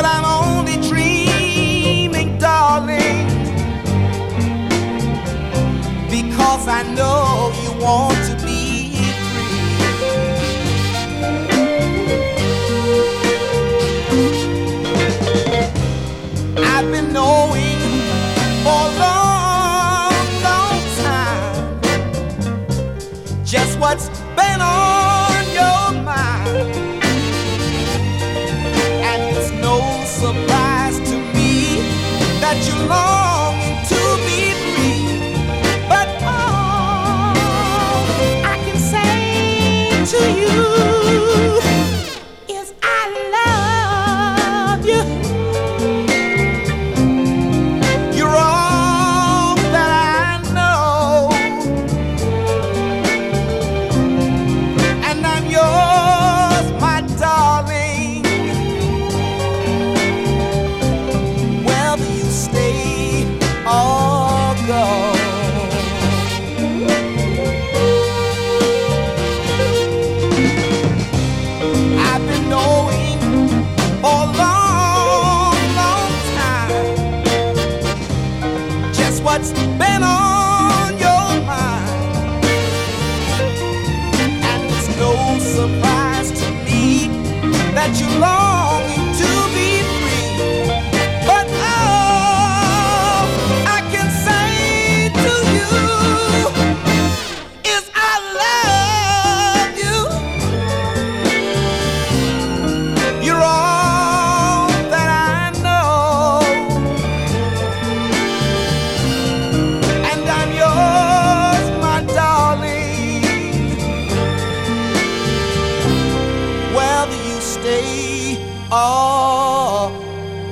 but I'm only dreaming, darling, because I know you want to.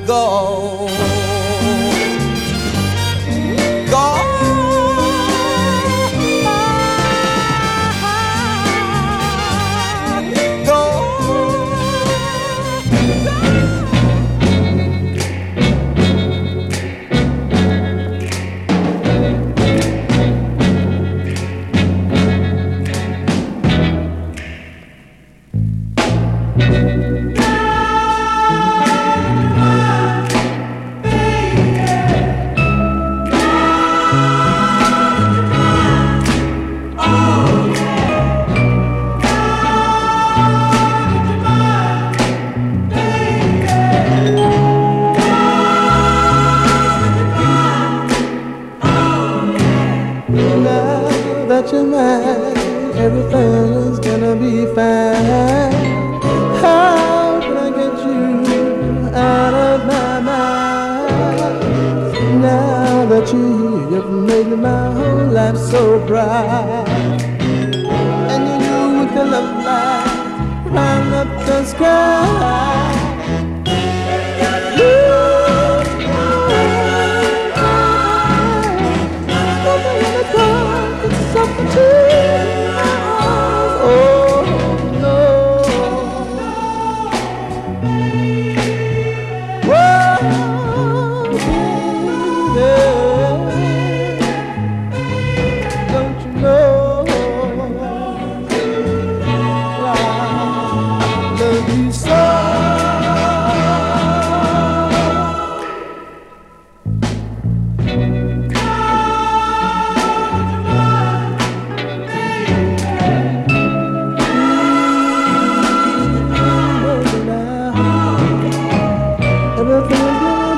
go. cheer. You've made my whole life so bright. And you with the love light, round up the sky.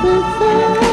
Before.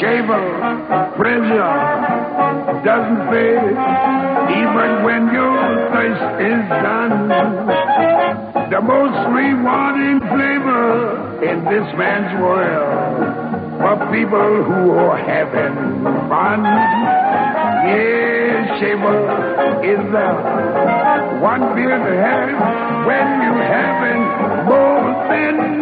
Schaefer, pressure doesn't fade. Even when your thirst is done, the most rewarding flavor in this man's world for people who are having fun. Yes, Schaefer is the one beer to have when you're having more than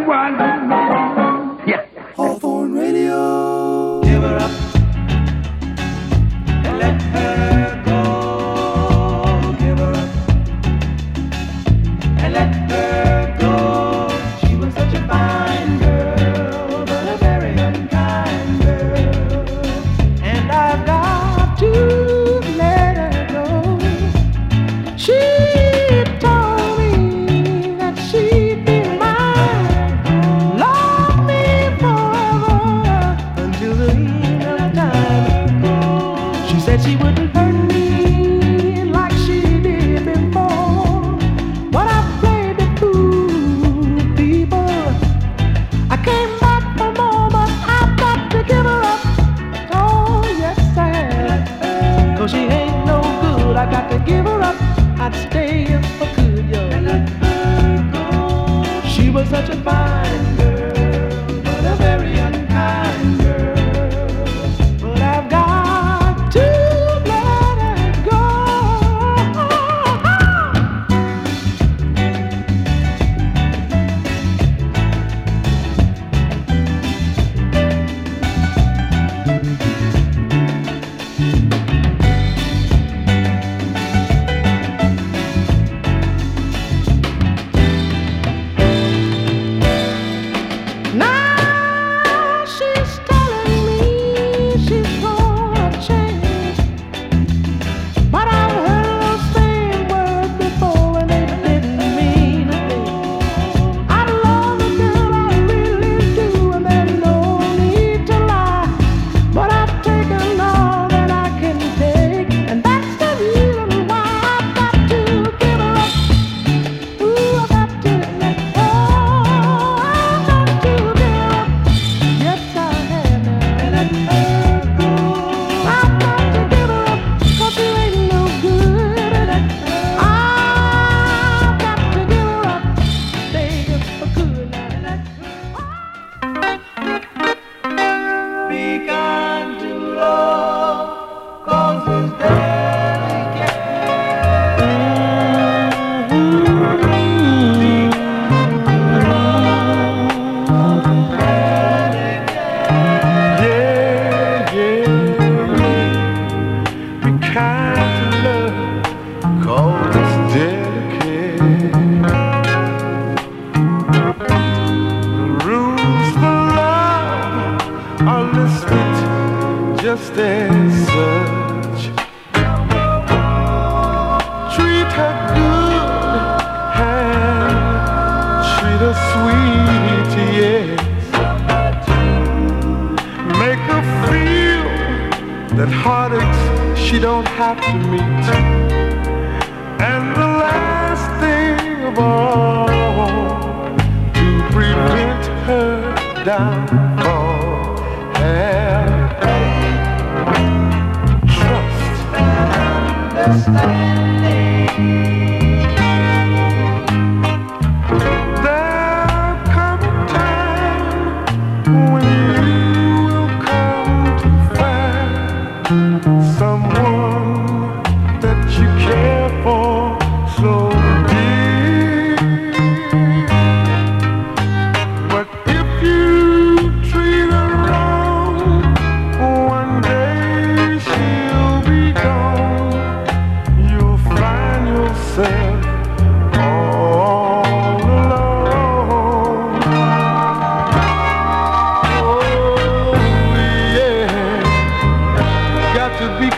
that heartaches she don't have to meet. And the last thing of all to prevent her downfall have faith, trust, understanding.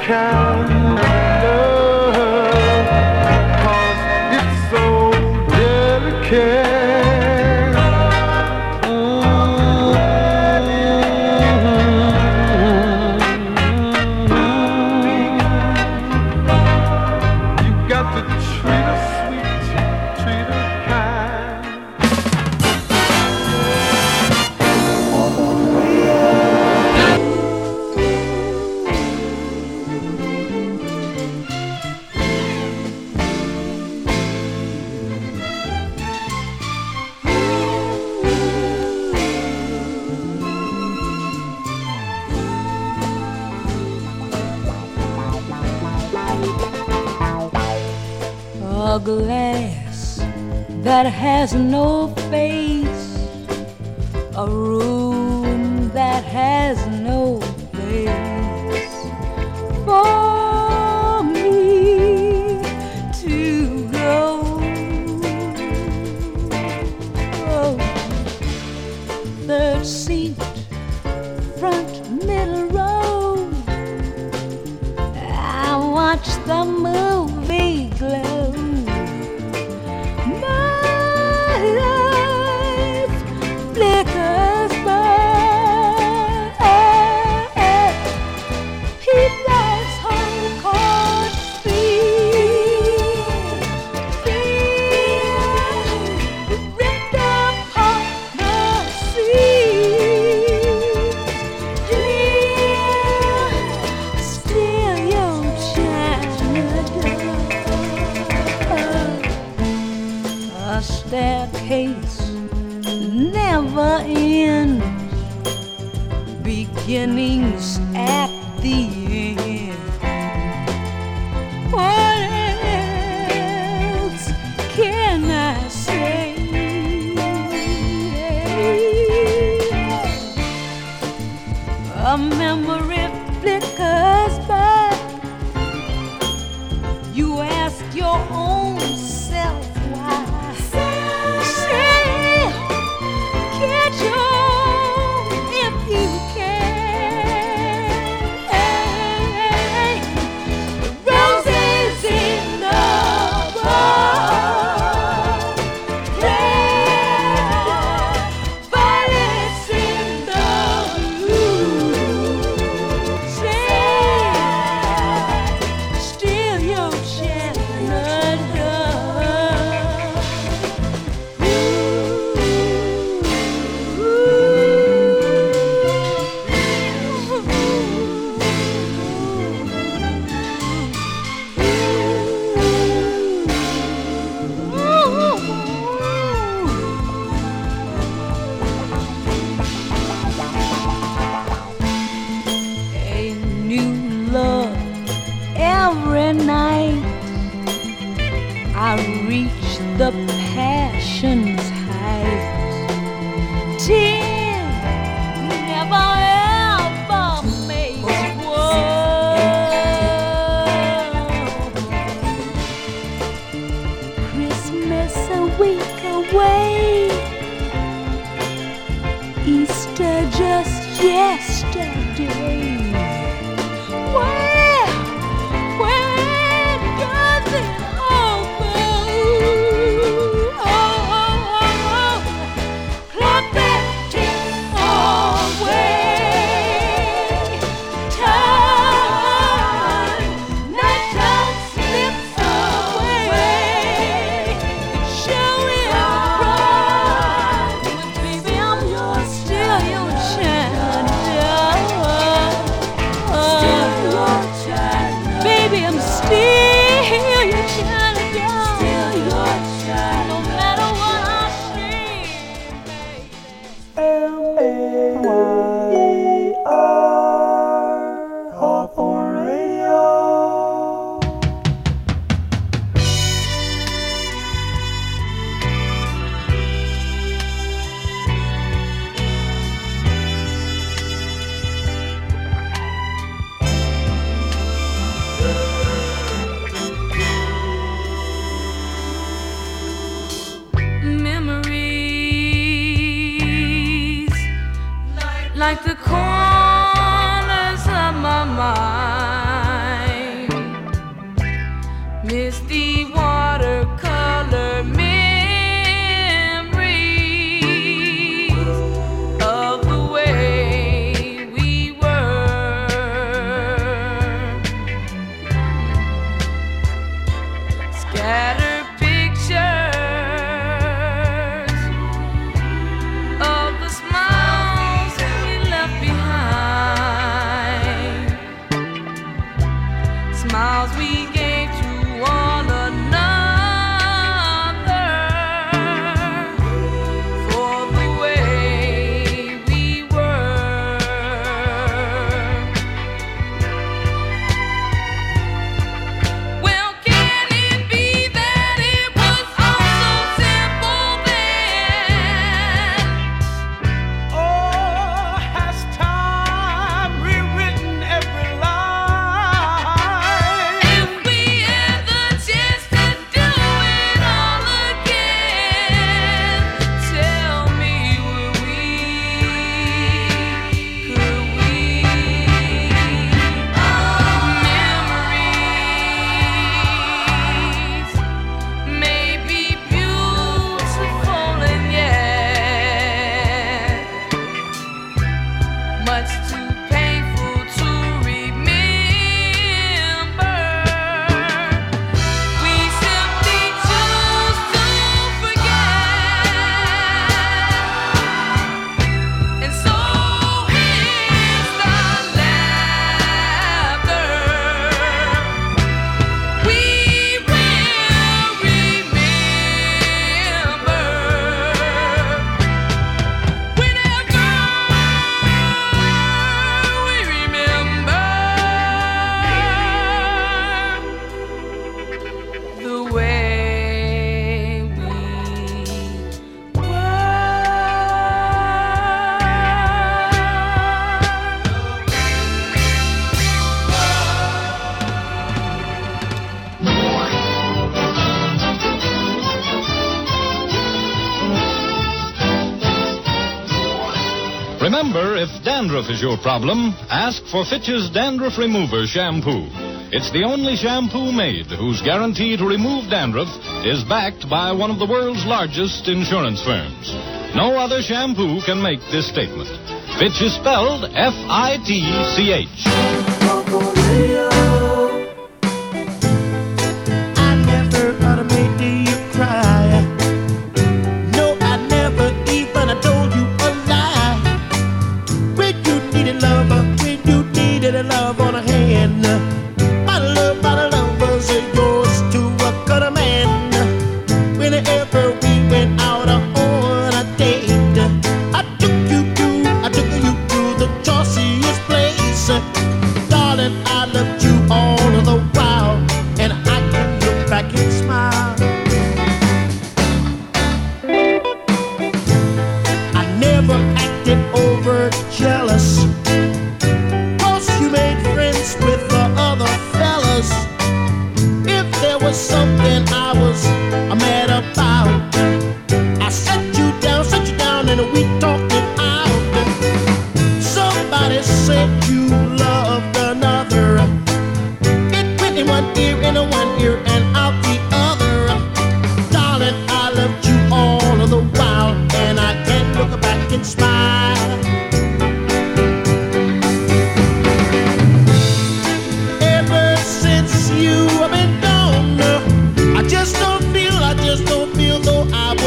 count A dandruff is your problem, ask for Fitch's Dandruff Remover Shampoo. It's the only shampoo made whose guarantee to remove dandruff is backed by one of the world's largest insurance firms. No other shampoo can make this statement. Fitch is spelled F I T C H.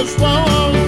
just wrong.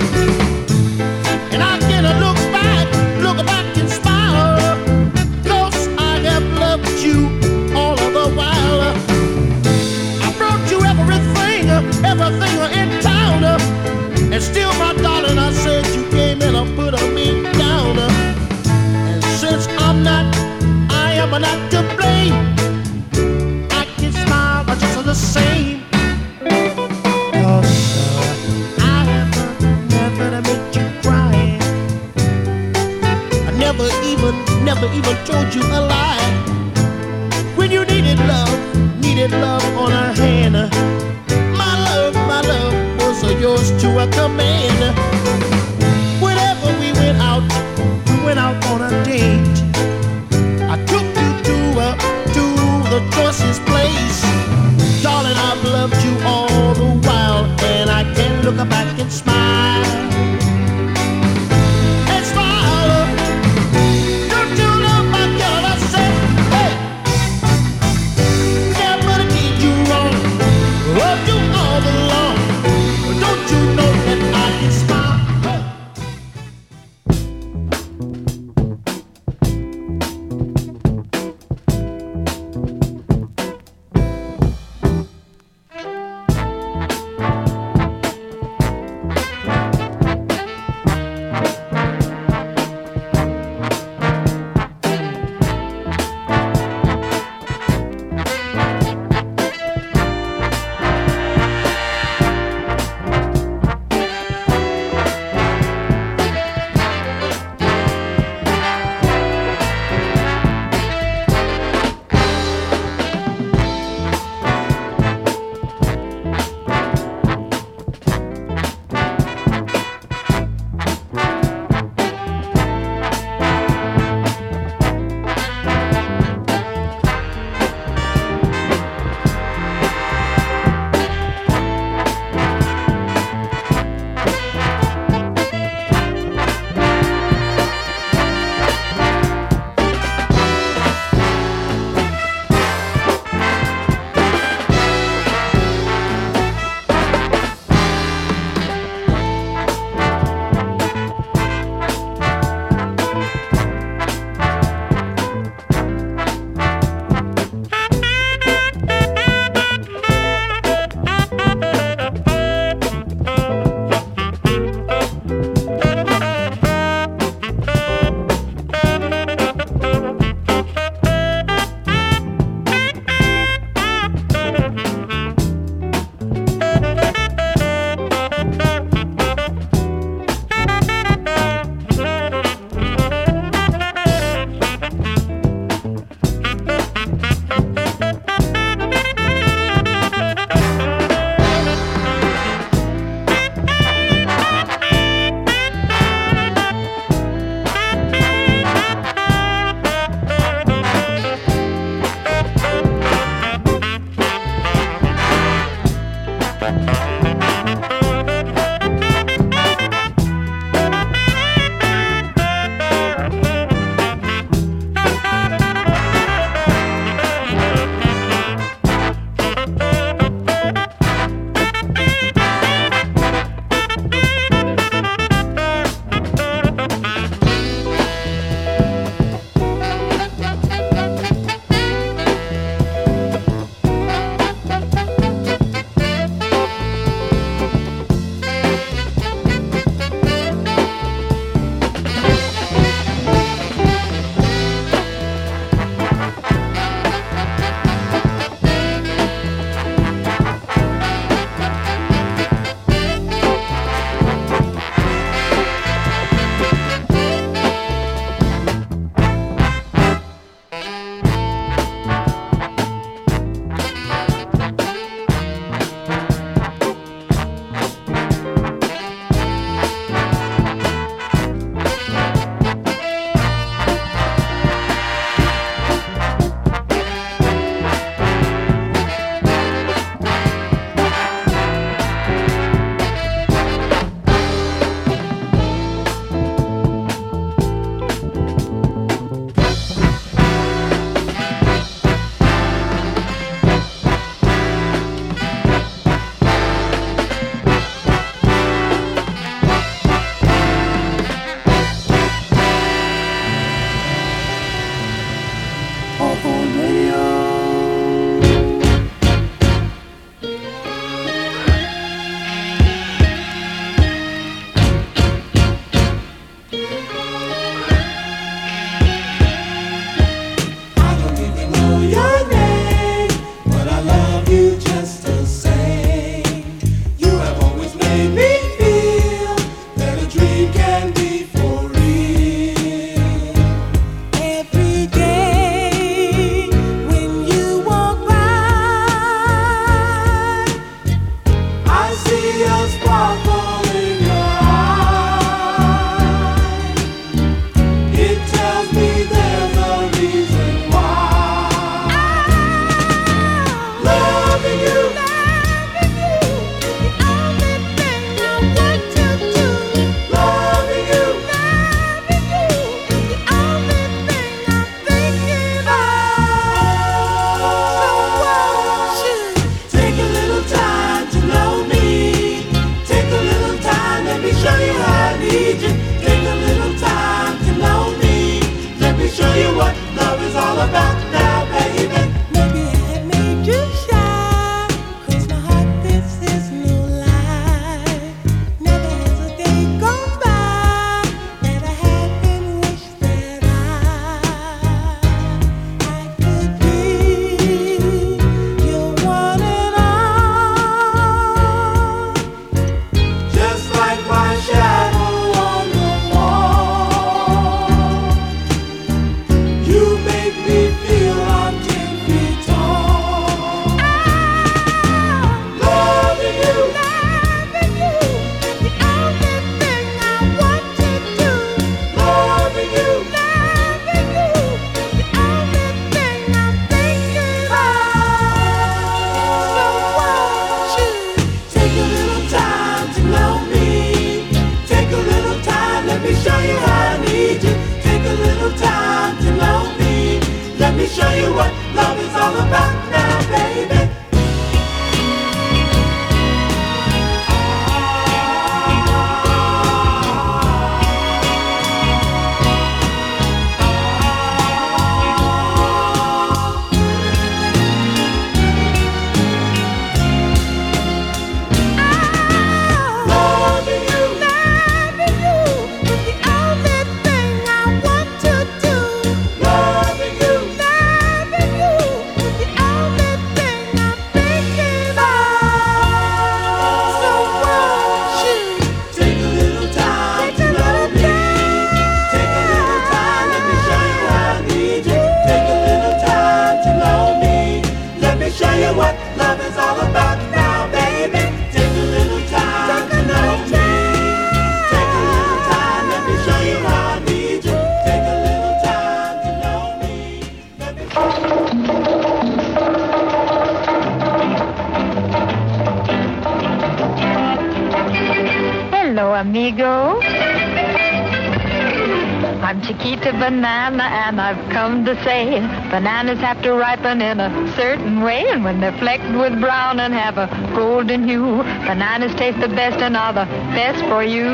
To say bananas have to ripen in a certain way, and when they're flecked with brown and have a golden hue, bananas taste the best and are the best for you.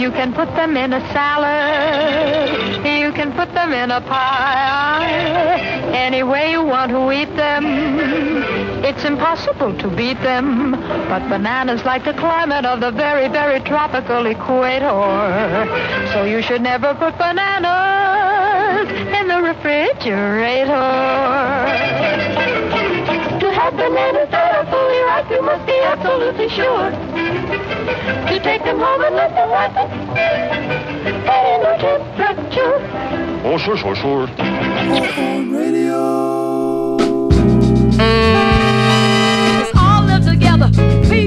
You can put them in a salad, you can put them in a pie, any way you want to eat them. It's impossible to beat them, but bananas like the climate of the very, very tropical equator. So you should never put bananas in the refrigerator. To have bananas that are fully ripe, you must be absolutely sure. To take them home and let them ripen at indoor temperature. Oh, sure, sure, sure. Let's together. Peace,